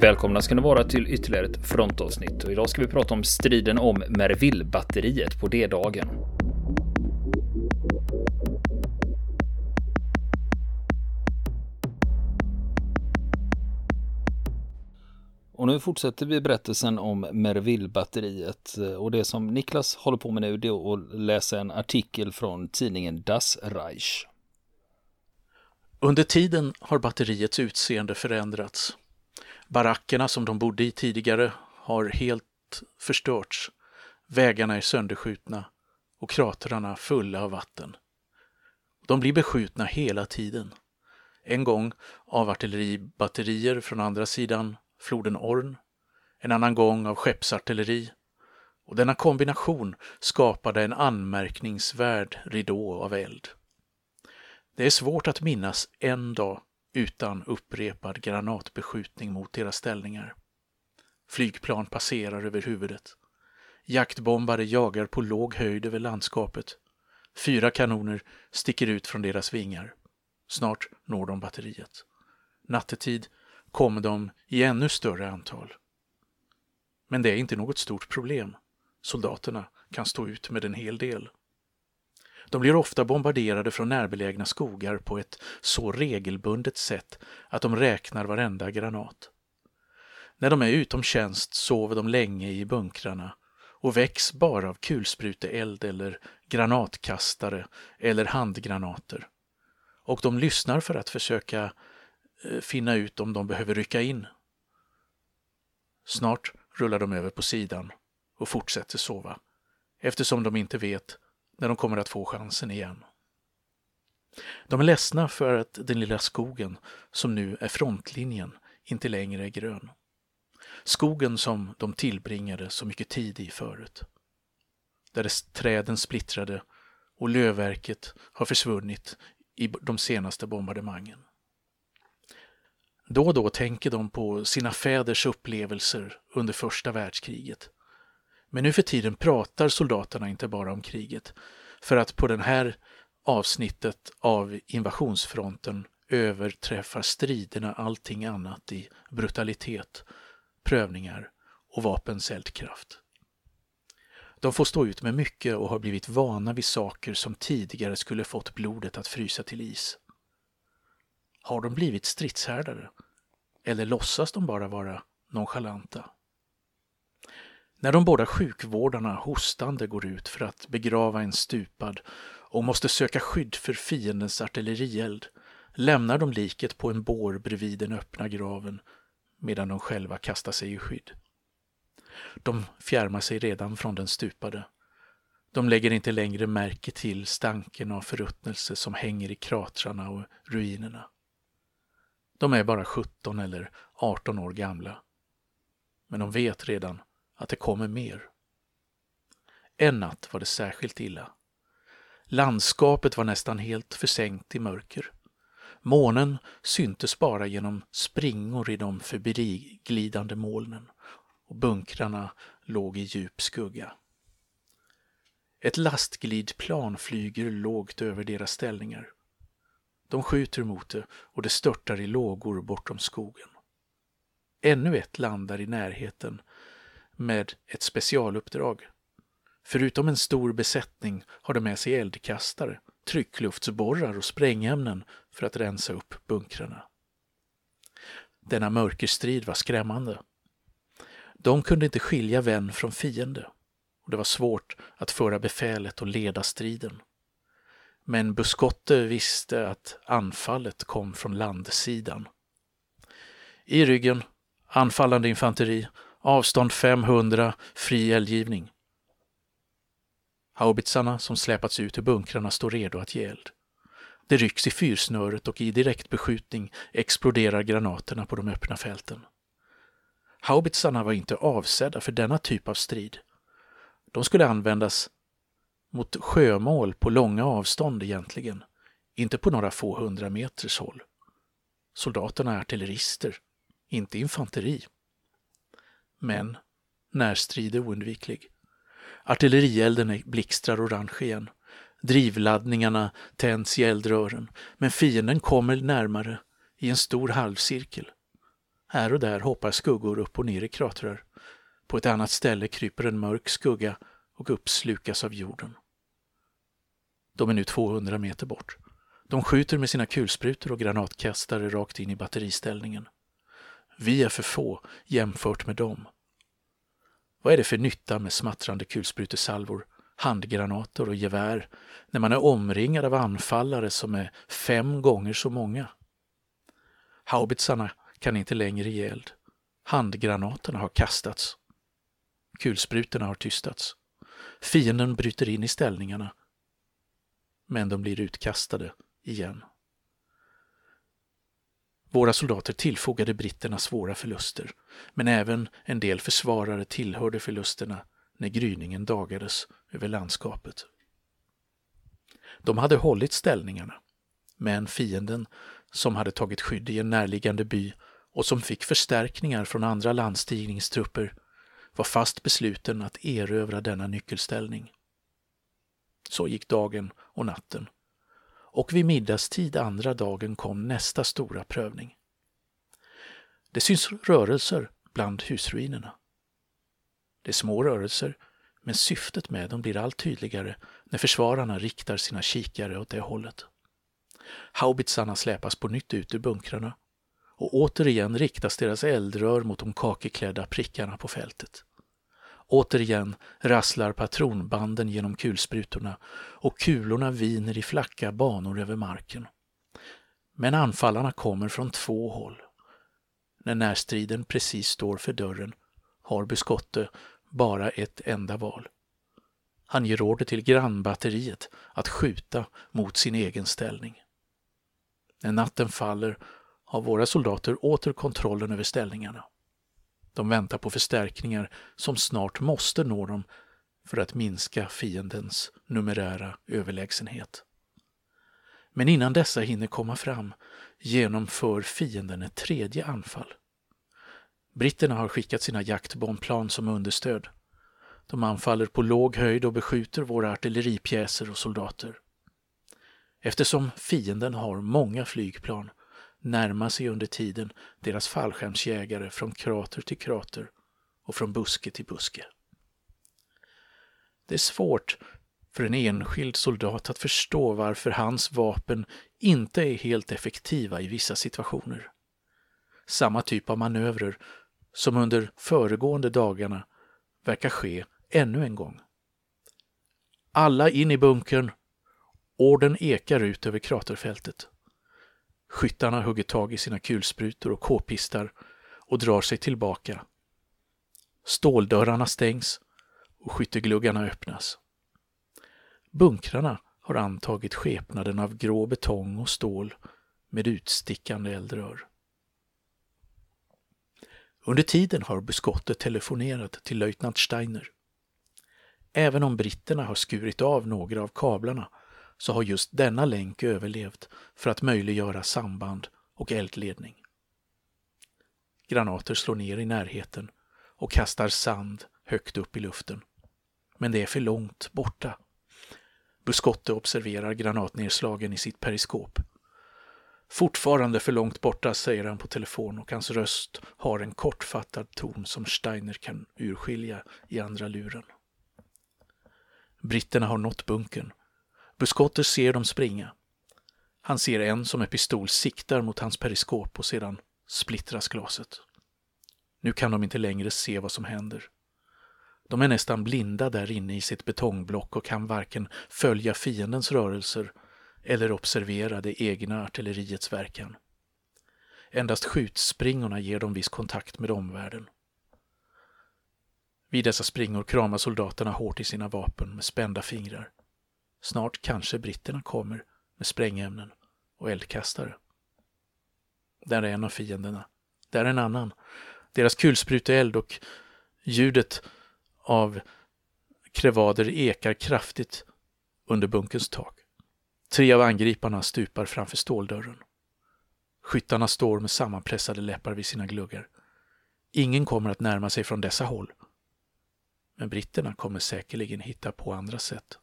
Välkomna ska ni vara till ytterligare ett frontavsnitt och idag ska vi prata om striden om Merville-batteriet på D-dagen. Och nu fortsätter vi berättelsen om Merville-batteriet och det som Niklas håller på med nu det är att läsa en artikel från tidningen Das Reich. Under tiden har batteriets utseende förändrats. Barackerna som de bodde i tidigare har helt förstörts. Vägarna är sönderskjutna och kratrarna fulla av vatten. De blir beskjutna hela tiden. En gång av artilleribatterier från andra sidan floden Orn, en annan gång av skeppsartilleri och denna kombination skapade en anmärkningsvärd ridå av eld. Det är svårt att minnas en dag utan upprepad granatbeskjutning mot deras ställningar. Flygplan passerar över huvudet. Jaktbombare jagar på låg höjd över landskapet. Fyra kanoner sticker ut från deras vingar. Snart når de batteriet. Nattetid kommer de i ännu större antal. Men det är inte något stort problem. Soldaterna kan stå ut med en hel del. De blir ofta bombarderade från närbelägna skogar på ett så regelbundet sätt att de räknar varenda granat. När de är utom tjänst sover de länge i bunkrarna och väcks bara av kulspruteeld eller granatkastare eller handgranater. Och de lyssnar för att försöka eh, finna ut om de behöver rycka in. Snart rullar de över på sidan och fortsätter sova eftersom de inte vet när de kommer att få chansen igen. De är ledsna för att den lilla skogen, som nu är frontlinjen, inte längre är grön. Skogen som de tillbringade så mycket tid i förut. Där träden splittrade och lövverket har försvunnit i de senaste bombardemangen. Då och då tänker de på sina fäders upplevelser under första världskriget men nu för tiden pratar soldaterna inte bara om kriget. För att på det här avsnittet av invasionsfronten överträffar striderna allting annat i brutalitet, prövningar och vapens eldkraft. De får stå ut med mycket och har blivit vana vid saker som tidigare skulle fått blodet att frysa till is. Har de blivit stridshärdare? Eller låtsas de bara vara nonchalanta? När de båda sjukvårdarna hostande går ut för att begrava en stupad och måste söka skydd för fiendens artillerield lämnar de liket på en bår bredvid den öppna graven medan de själva kastar sig i skydd. De fjärmar sig redan från den stupade. De lägger inte längre märke till stanken av förruttnelse som hänger i kratrarna och ruinerna. De är bara 17 eller 18 år gamla. Men de vet redan att det kommer mer. En natt var det särskilt illa. Landskapet var nästan helt försänkt i mörker. Månen syntes bara genom springor i de förbiglidande molnen och bunkrarna låg i djup skugga. Ett lastglidplan flyger lågt över deras ställningar. De skjuter mot det och det störtar i lågor bortom skogen. Ännu ett landar i närheten med ett specialuppdrag. Förutom en stor besättning har de med sig eldkastare, tryckluftsborrar och sprängämnen för att rensa upp bunkrarna. Denna mörkerstrid var skrämmande. De kunde inte skilja vän från fiende och det var svårt att föra befälet och leda striden. Men Buskotte visste att anfallet kom från landsidan. I ryggen, anfallande infanteri Avstånd 500, fri eldgivning. Haubitsarna som släpats ut ur bunkrarna står redo att ge eld. Det rycks i fyrsnöret och i direktbeskjutning exploderar granaterna på de öppna fälten. Haubitsarna var inte avsedda för denna typ av strid. De skulle användas mot sjömål på långa avstånd egentligen, inte på några få hundra meters håll. Soldaterna är artillerister, inte infanteri. Men närstrid är oundviklig. Artillerielden blixtrar orange igen. Drivladdningarna tänds i eldrören, men fienden kommer närmare i en stor halvcirkel. Här och där hoppar skuggor upp och ner i kratrar. På ett annat ställe kryper en mörk skugga och uppslukas av jorden. De är nu 200 meter bort. De skjuter med sina kulsprutor och granatkastare rakt in i batteriställningen. Vi är för få jämfört med dem. Vad är det för nytta med smattrande kulsprutesalvor, handgranater och gevär när man är omringad av anfallare som är fem gånger så många? Haubitsarna kan inte längre ge eld. Handgranaterna har kastats. Kulsprutorna har tystats. Fienden bryter in i ställningarna. Men de blir utkastade igen. Våra soldater tillfogade britterna svåra förluster, men även en del försvarare tillhörde förlusterna när gryningen dagades över landskapet. De hade hållit ställningarna, men fienden, som hade tagit skydd i en närliggande by och som fick förstärkningar från andra landstigningstrupper, var fast besluten att erövra denna nyckelställning. Så gick dagen och natten och vid middagstid andra dagen kom nästa stora prövning. Det syns rörelser bland husruinerna. Det är små rörelser, men syftet med dem blir allt tydligare när försvararna riktar sina kikare åt det hållet. Haubitsarna släpas på nytt ut ur bunkrarna och återigen riktas deras eldrör mot de kakeklädda prickarna på fältet. Återigen rasslar patronbanden genom kulsprutorna och kulorna viner i flacka banor över marken. Men anfallarna kommer från två håll. När närstriden precis står för dörren har Beskotte bara ett enda val. Han ger order till grannbatteriet att skjuta mot sin egen ställning. När natten faller har våra soldater åter kontrollen över ställningarna. De väntar på förstärkningar som snart måste nå dem för att minska fiendens numerära överlägsenhet. Men innan dessa hinner komma fram genomför fienden ett tredje anfall. Britterna har skickat sina jaktbombplan som understöd. De anfaller på låg höjd och beskjuter våra artilleripjäser och soldater. Eftersom fienden har många flygplan närma sig under tiden deras fallskärmsjägare från krater till krater och från buske till buske. Det är svårt för en enskild soldat att förstå varför hans vapen inte är helt effektiva i vissa situationer. Samma typ av manövrer som under föregående dagarna verkar ske ännu en gång. Alla in i bunkern. Orden ekar ut över kraterfältet. Skyttarna hugger tag i sina kulsprutor och k-pistar och drar sig tillbaka. Ståldörrarna stängs och skyttegluggarna öppnas. Bunkrarna har antagit skepnaden av grå betong och stål med utstickande eldrör. Under tiden har beskottet telefonerat till löjtnant Steiner. Även om britterna har skurit av några av kablarna så har just denna länk överlevt för att möjliggöra samband och eldledning. Granater slår ner i närheten och kastar sand högt upp i luften. Men det är för långt borta. Buskotte observerar granatnedslagen i sitt periskop. Fortfarande för långt borta, säger han på telefon och hans röst har en kortfattad ton som Steiner kan urskilja i andra luren. Britterna har nått bunkern Buskotter ser dem springa. Han ser en som med pistol siktar mot hans periskop och sedan splittras glaset. Nu kan de inte längre se vad som händer. De är nästan blinda där inne i sitt betongblock och kan varken följa fiendens rörelser eller observera det egna artilleriets verkan. Endast skjutspringorna ger dem viss kontakt med omvärlden. Vid dessa springor kramar soldaterna hårt i sina vapen med spända fingrar. Snart kanske britterna kommer med sprängämnen och eldkastare. Där är en av fienderna. Där är en annan. Deras kulspruteeld och ljudet av krevader ekar kraftigt under bunkens tak. Tre av angriparna stupar framför ståldörren. Skyttarna står med sammanpressade läppar vid sina gluggar. Ingen kommer att närma sig från dessa håll. Men britterna kommer säkerligen hitta på andra sätt.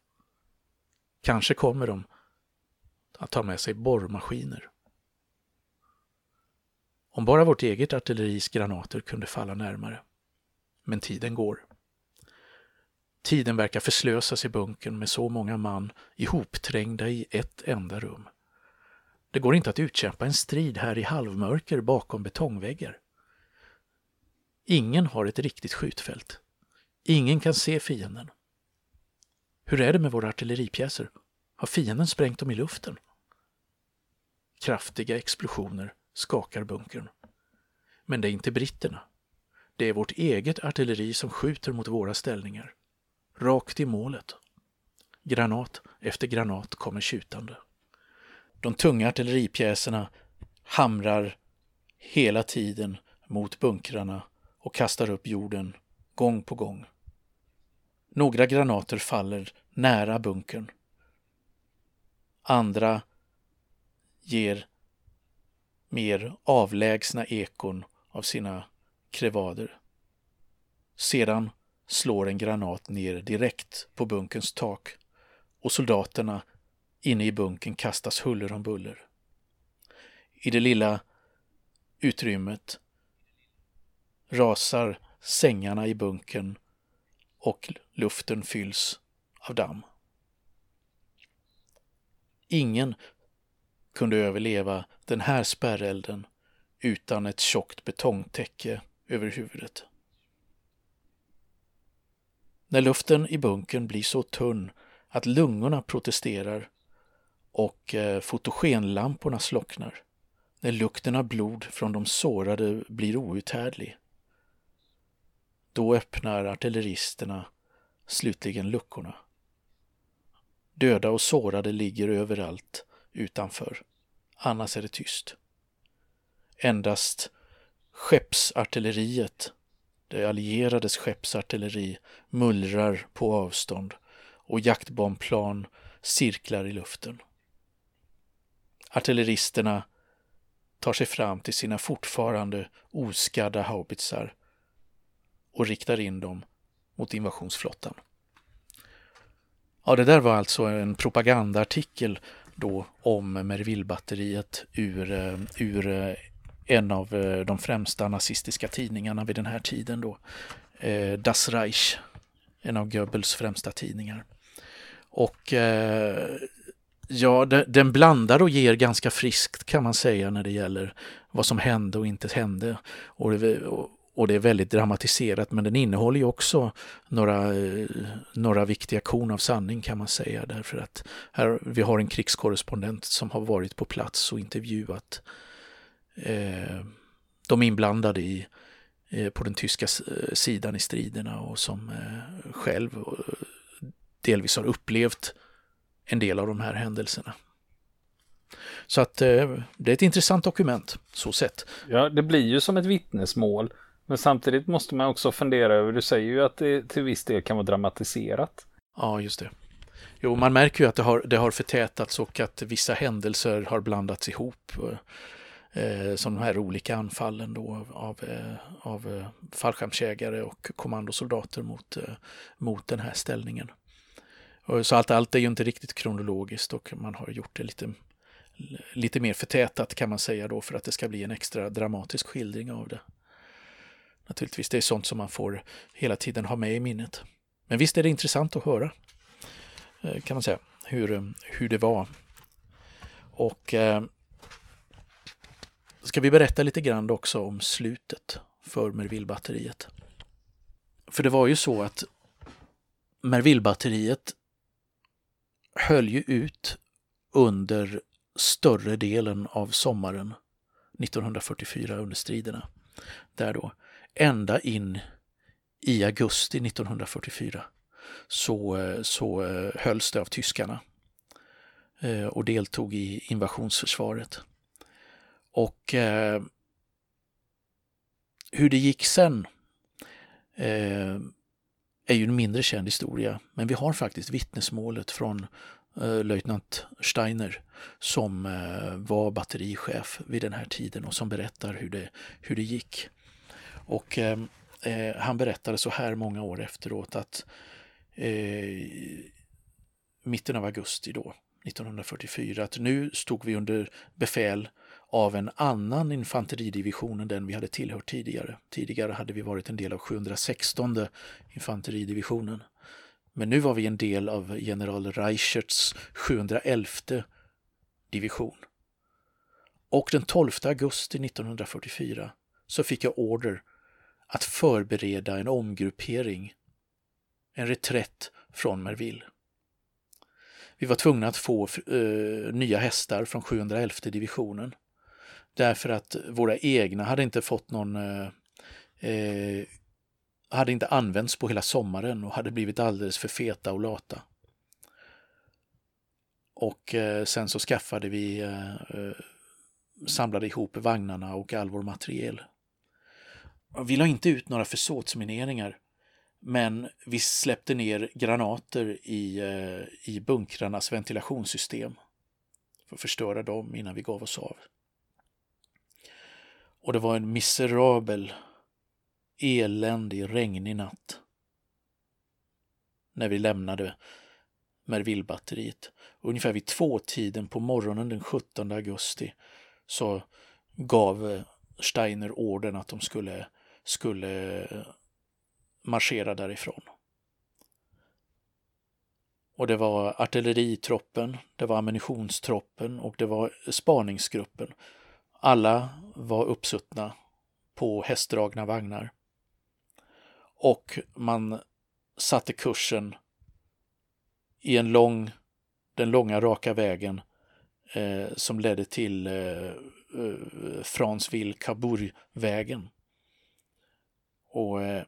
Kanske kommer de att ta med sig borrmaskiner. Om bara vårt eget artilleris granater kunde falla närmare. Men tiden går. Tiden verkar förslösas i bunkern med så många man ihopträngda i ett enda rum. Det går inte att utkämpa en strid här i halvmörker bakom betongväggar. Ingen har ett riktigt skjutfält. Ingen kan se fienden. Hur är det med våra artilleripjäser? Har fienden sprängt dem i luften? Kraftiga explosioner skakar bunkern. Men det är inte britterna. Det är vårt eget artilleri som skjuter mot våra ställningar. Rakt i målet. Granat efter granat kommer tjutande. De tunga artilleripjäserna hamrar hela tiden mot bunkrarna och kastar upp jorden gång på gång. Några granater faller nära bunkern. Andra ger mer avlägsna ekon av sina krevader. Sedan slår en granat ner direkt på bunkerns tak och soldaterna inne i bunkern kastas huller om buller. I det lilla utrymmet rasar sängarna i bunkern och luften fylls av damm. Ingen kunde överleva den här spärrelden utan ett tjockt betongtäcke över huvudet. När luften i bunkern blir så tunn att lungorna protesterar och eh, fotogenlamporna slocknar, när lukten av blod från de sårade blir outhärdlig, då öppnar artilleristerna slutligen luckorna. Döda och sårade ligger överallt utanför. Annars är det tyst. Endast skeppsartilleriet, det allierades skeppsartilleri, mullrar på avstånd och jaktbombplan cirklar i luften. Artilleristerna tar sig fram till sina fortfarande oskadda haubitsar och riktar in dem mot invasionsflottan. Ja, det där var alltså en propagandaartikel då om Mervillebatteriet ur, eh, ur eh, en av eh, de främsta nazistiska tidningarna vid den här tiden då. Das Reich, en av Goebbels främsta tidningar. Och ja, den blandar och ger ganska friskt kan man säga när det gäller vad som hände och inte hände. Och, och det är väldigt dramatiserat men den innehåller ju också några, eh, några viktiga korn av sanning kan man säga därför att här, vi har en krigskorrespondent som har varit på plats och intervjuat eh, de inblandade i, eh, på den tyska eh, sidan i striderna och som eh, själv eh, delvis har upplevt en del av de här händelserna. Så att det är ett intressant dokument, så sett. Ja, det blir ju som ett vittnesmål men samtidigt måste man också fundera över, du säger ju att det till viss del kan vara dramatiserat. Ja, just det. Jo, man märker ju att det har, det har förtätats och att vissa händelser har blandats ihop. Eh, som de här olika anfallen då av, eh, av eh, fallskärmsjägare och kommandosoldater mot, eh, mot den här ställningen. Så allt, allt är ju inte riktigt kronologiskt och man har gjort det lite, lite mer förtätat kan man säga då för att det ska bli en extra dramatisk skildring av det. Naturligtvis, det är sånt som man får hela tiden ha med i minnet. Men visst är det intressant att höra, eh, kan man säga, hur, eh, hur det var. Och eh, ska vi berätta lite grann också om slutet för Mervillebatteriet. För det var ju så att Mervillebatteriet höll ju ut under större delen av sommaren 1944 under striderna. Där då ända in i augusti 1944 så, eh, så eh, hölls det av tyskarna eh, och deltog i invasionsförsvaret. Och eh, hur det gick sen eh, är ju en mindre känd historia, men vi har faktiskt vittnesmålet från eh, löjtnant Steiner som var batterichef vid den här tiden och som berättar hur det, hur det gick. Och ehm, eh, han berättade så här många år efteråt att eh, mitten av augusti då, 1944, att nu stod vi under befäl av en annan infanteridivision än den vi hade tillhört tidigare. Tidigare hade vi varit en del av 716 infanteridivisionen. Men nu var vi en del av general Reicherts 711 division. Och den 12 augusti 1944 så fick jag order att förbereda en omgruppering, en reträtt från Merville. Vi var tvungna att få uh, nya hästar från 711 divisionen därför att våra egna hade inte fått någon uh, uh, hade inte använts på hela sommaren och hade blivit alldeles för feta och lata. Och sen så skaffade vi samlade ihop vagnarna och all vår materiel. Vi la inte ut några försåtsmineringar, men vi släppte ner granater i, eh, i bunkrarnas ventilationssystem för att förstöra dem innan vi gav oss av. Och det var en miserabel, eländig, regnig natt när vi lämnade Mervillbatteriet. Ungefär vid tvåtiden på morgonen den 17 augusti så gav eh, Steiner orden att de skulle, skulle marschera därifrån. Och det var artilleritroppen, det var ammunitionstroppen och det var spaningsgruppen. Alla var uppsuttna på hästdragna vagnar. Och man satte kursen i en lång, den långa raka vägen eh, som ledde till eh, eh Fransville-Cabourg-vägen. Och eh,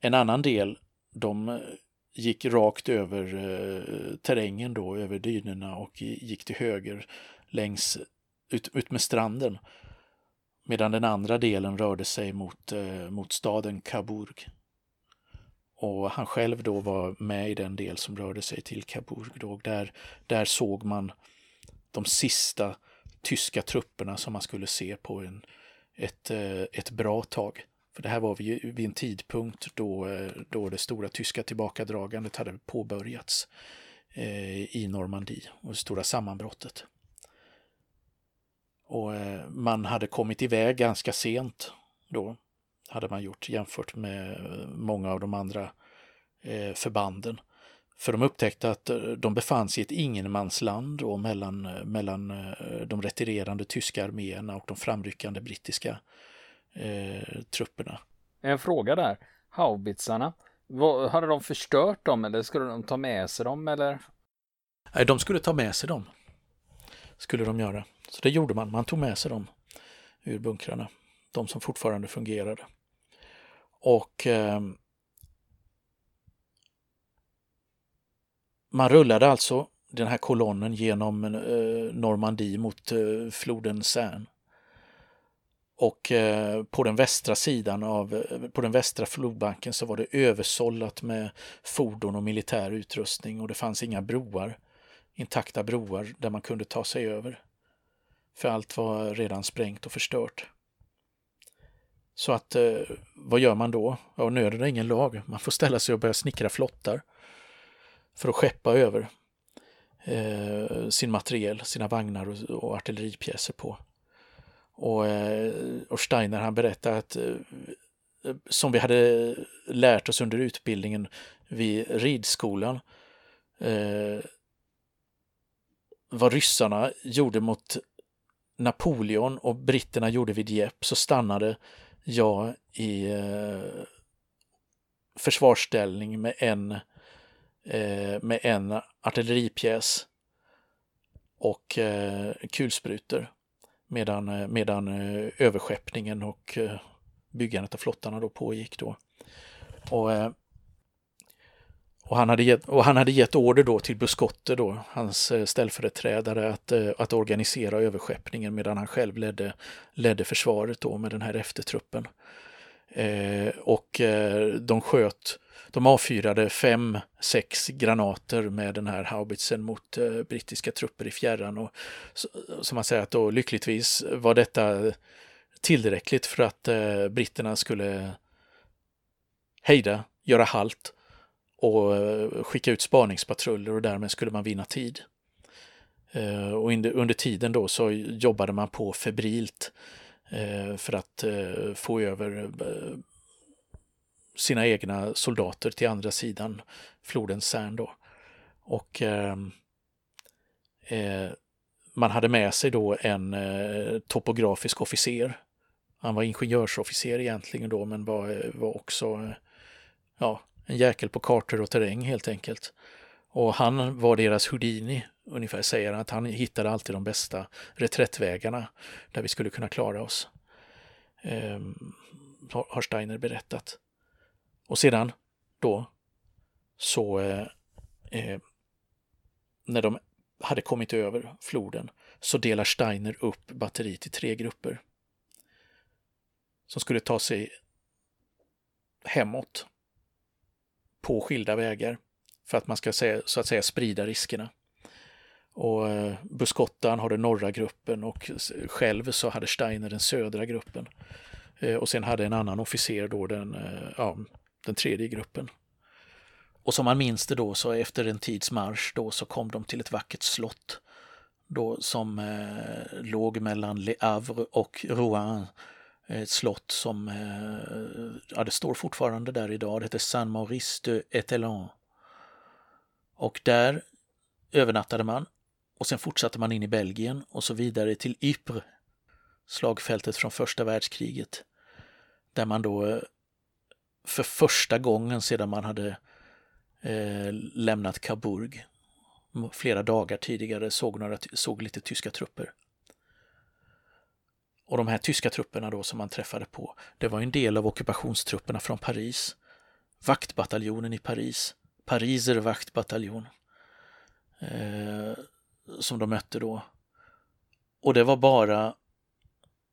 en annan del, de eh, gick rakt över eh, terrängen då, över dynerna och gick till höger längs ut, ut med stranden. Medan den andra delen rörde sig mot, eh, mot staden Kaburg. Och han själv då var med i den del som rörde sig till Kaburg. Då. Där, där såg man de sista tyska trupperna som man skulle se på en, ett, eh, ett bra tag. För det här var vid en tidpunkt då, eh, då det stora tyska tillbakadragandet hade påbörjats eh, i Normandie och det stora sammanbrottet. Och eh, man hade kommit iväg ganska sent då, hade man gjort jämfört med eh, många av de andra förbanden. För de upptäckte att de befann sig i ett ingenmansland och mellan, mellan de retirerande tyska arméerna och de framryckande brittiska eh, trupperna. En fråga där. Haubitsarna, vad, hade de förstört dem eller skulle de ta med sig dem eller? Nej, de skulle ta med sig dem. Skulle de göra. Så det gjorde man. Man tog med sig dem ur bunkrarna. De som fortfarande fungerade. Och eh, Man rullade alltså den här kolonnen genom eh, Normandie mot eh, floden Seine. Och eh, på den västra sidan av, eh, på den västra flodbanken så var det översållat med fordon och militär utrustning och det fanns inga broar, intakta broar där man kunde ta sig över. För allt var redan sprängt och förstört. Så att eh, vad gör man då? Ja, nöden är ingen lag. Man får ställa sig och börja snickra flottar för att skeppa över eh, sin materiel, sina vagnar och, och artilleripjäser på. Och, eh, och Steiner han berättade att eh, som vi hade lärt oss under utbildningen vid ridskolan eh, vad ryssarna gjorde mot Napoleon och britterna gjorde vid Dieppe så stannade jag i eh, försvarsställning med en eh, med en artilleripjäs och eh, kulsprutor medan, eh, medan eh, överskeppningen och eh, byggandet av flottarna då pågick då. Och, och, han hade gett, och han hade gett order då till Buscotte då, hans ställföreträdare, att, att organisera överskeppningen medan han själv ledde, ledde försvaret då med den här eftertruppen. Eh, och de sköt de avfyrade fem, sex granater med den här haubitsen mot eh, brittiska trupper i fjärran. Och, som man säger att då lyckligtvis var detta tillräckligt för att eh, britterna skulle hejda, göra halt och eh, skicka ut spaningspatruller och därmed skulle man vinna tid. Och under tiden då så jobbade man på febrilt för att få över sina egna soldater till andra sidan floden Cern då. Och ehm, eh, man hade med sig då en eh, topografisk officer. Han var ingenjörsofficer egentligen då men var, eh, var också eh, ja, en jäkel på kartor och terräng helt enkelt. Och han var deras Houdini, ungefär säger han, att han hittade alltid de bästa reträttvägarna där vi skulle kunna klara oss. Eh, har Steiner berättat. Och sedan då så eh, eh, när de hade kommit över floden så delar Steiner upp batteriet i tre grupper som skulle ta sig hemåt på skilda vägar för att man ska så att säga sprida riskerna. Och eh, Buskottan har den norra gruppen och själv så hade Steiner den södra gruppen. Eh, och sen hade en annan officer då den, eh, ja, den tredje gruppen. Och som man minns det då så efter en tids marsch då så kom de till ett vackert slott då som eh, låg mellan Le Havre och Rouen. Ett slott som, eh, ja det står fortfarande där idag, det heter Saint Maurice de Etelan. Och där övernattade man och sen fortsatte man in i Belgien och så vidare till Ypres, slagfältet från första världskriget. Där man då eh, för första gången sedan man hade eh, lämnat Kaburg flera dagar tidigare såg, några, såg lite tyska trupper. Och de här tyska trupperna då som man träffade på, det var en del av ockupationstrupperna från Paris. Vaktbataljonen i Paris Pariser vaktbataljon eh, som de mötte då. Och det var bara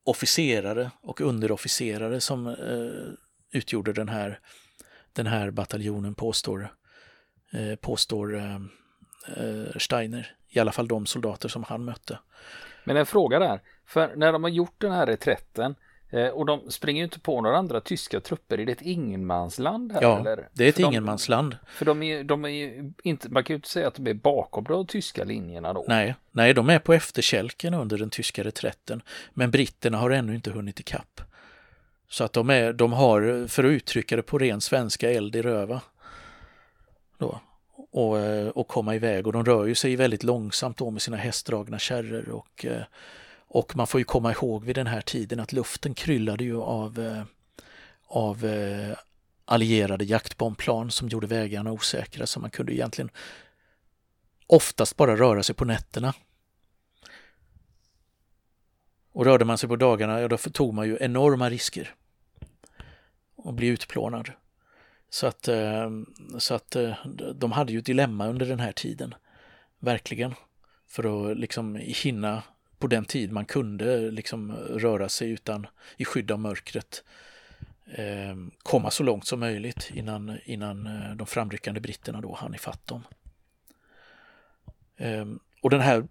officerare och underofficerare som eh, utgjorde den här, den här bataljonen påstår, eh, påstår eh, eh, Steiner. I alla fall de soldater som han mötte. Men en fråga där, för när de har gjort den här reträtten Eh, och de springer ju inte på några andra tyska trupper. Är det ett ingenmansland? Här, ja, eller? det är ett för ingenmansland. De, för de är, de är inte, man kan ju inte säga att de är bakom de tyska linjerna då. Nej, nej, de är på efterkälken under den tyska reträtten. Men britterna har ännu inte hunnit ikapp. Så att de, är, de har, för att uttrycka det på ren svenska, eld i röva. Då. Och, eh, och komma iväg och de rör ju sig väldigt långsamt då med sina hästdragna kärror och eh, och man får ju komma ihåg vid den här tiden att luften kryllade ju av, eh, av allierade jaktbombplan som gjorde vägarna osäkra så man kunde egentligen oftast bara röra sig på nätterna. Och rörde man sig på dagarna, ja då tog man ju enorma risker och bli utplånad. Så att, eh, så att eh, de hade ju ett dilemma under den här tiden, verkligen, för att liksom hinna på den tid man kunde liksom röra sig utan i skydd av mörkret eh, komma så långt som möjligt innan, innan de framryckande britterna då hann ifatt dem. Och den här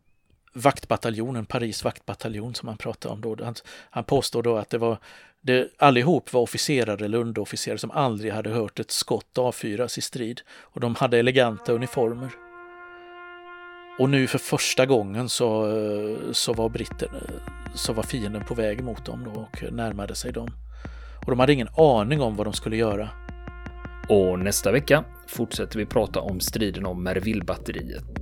vaktbataljonen, Paris vaktbataljon som han pratade om då, han, han påstår då att det var det, allihop var officerare eller underofficerare som aldrig hade hört ett skott avfyras i strid och de hade eleganta uniformer. Och nu för första gången så, så, var britten, så var fienden på väg mot dem då och närmade sig dem. Och de hade ingen aning om vad de skulle göra. Och nästa vecka fortsätter vi prata om striden om Merville-batteriet.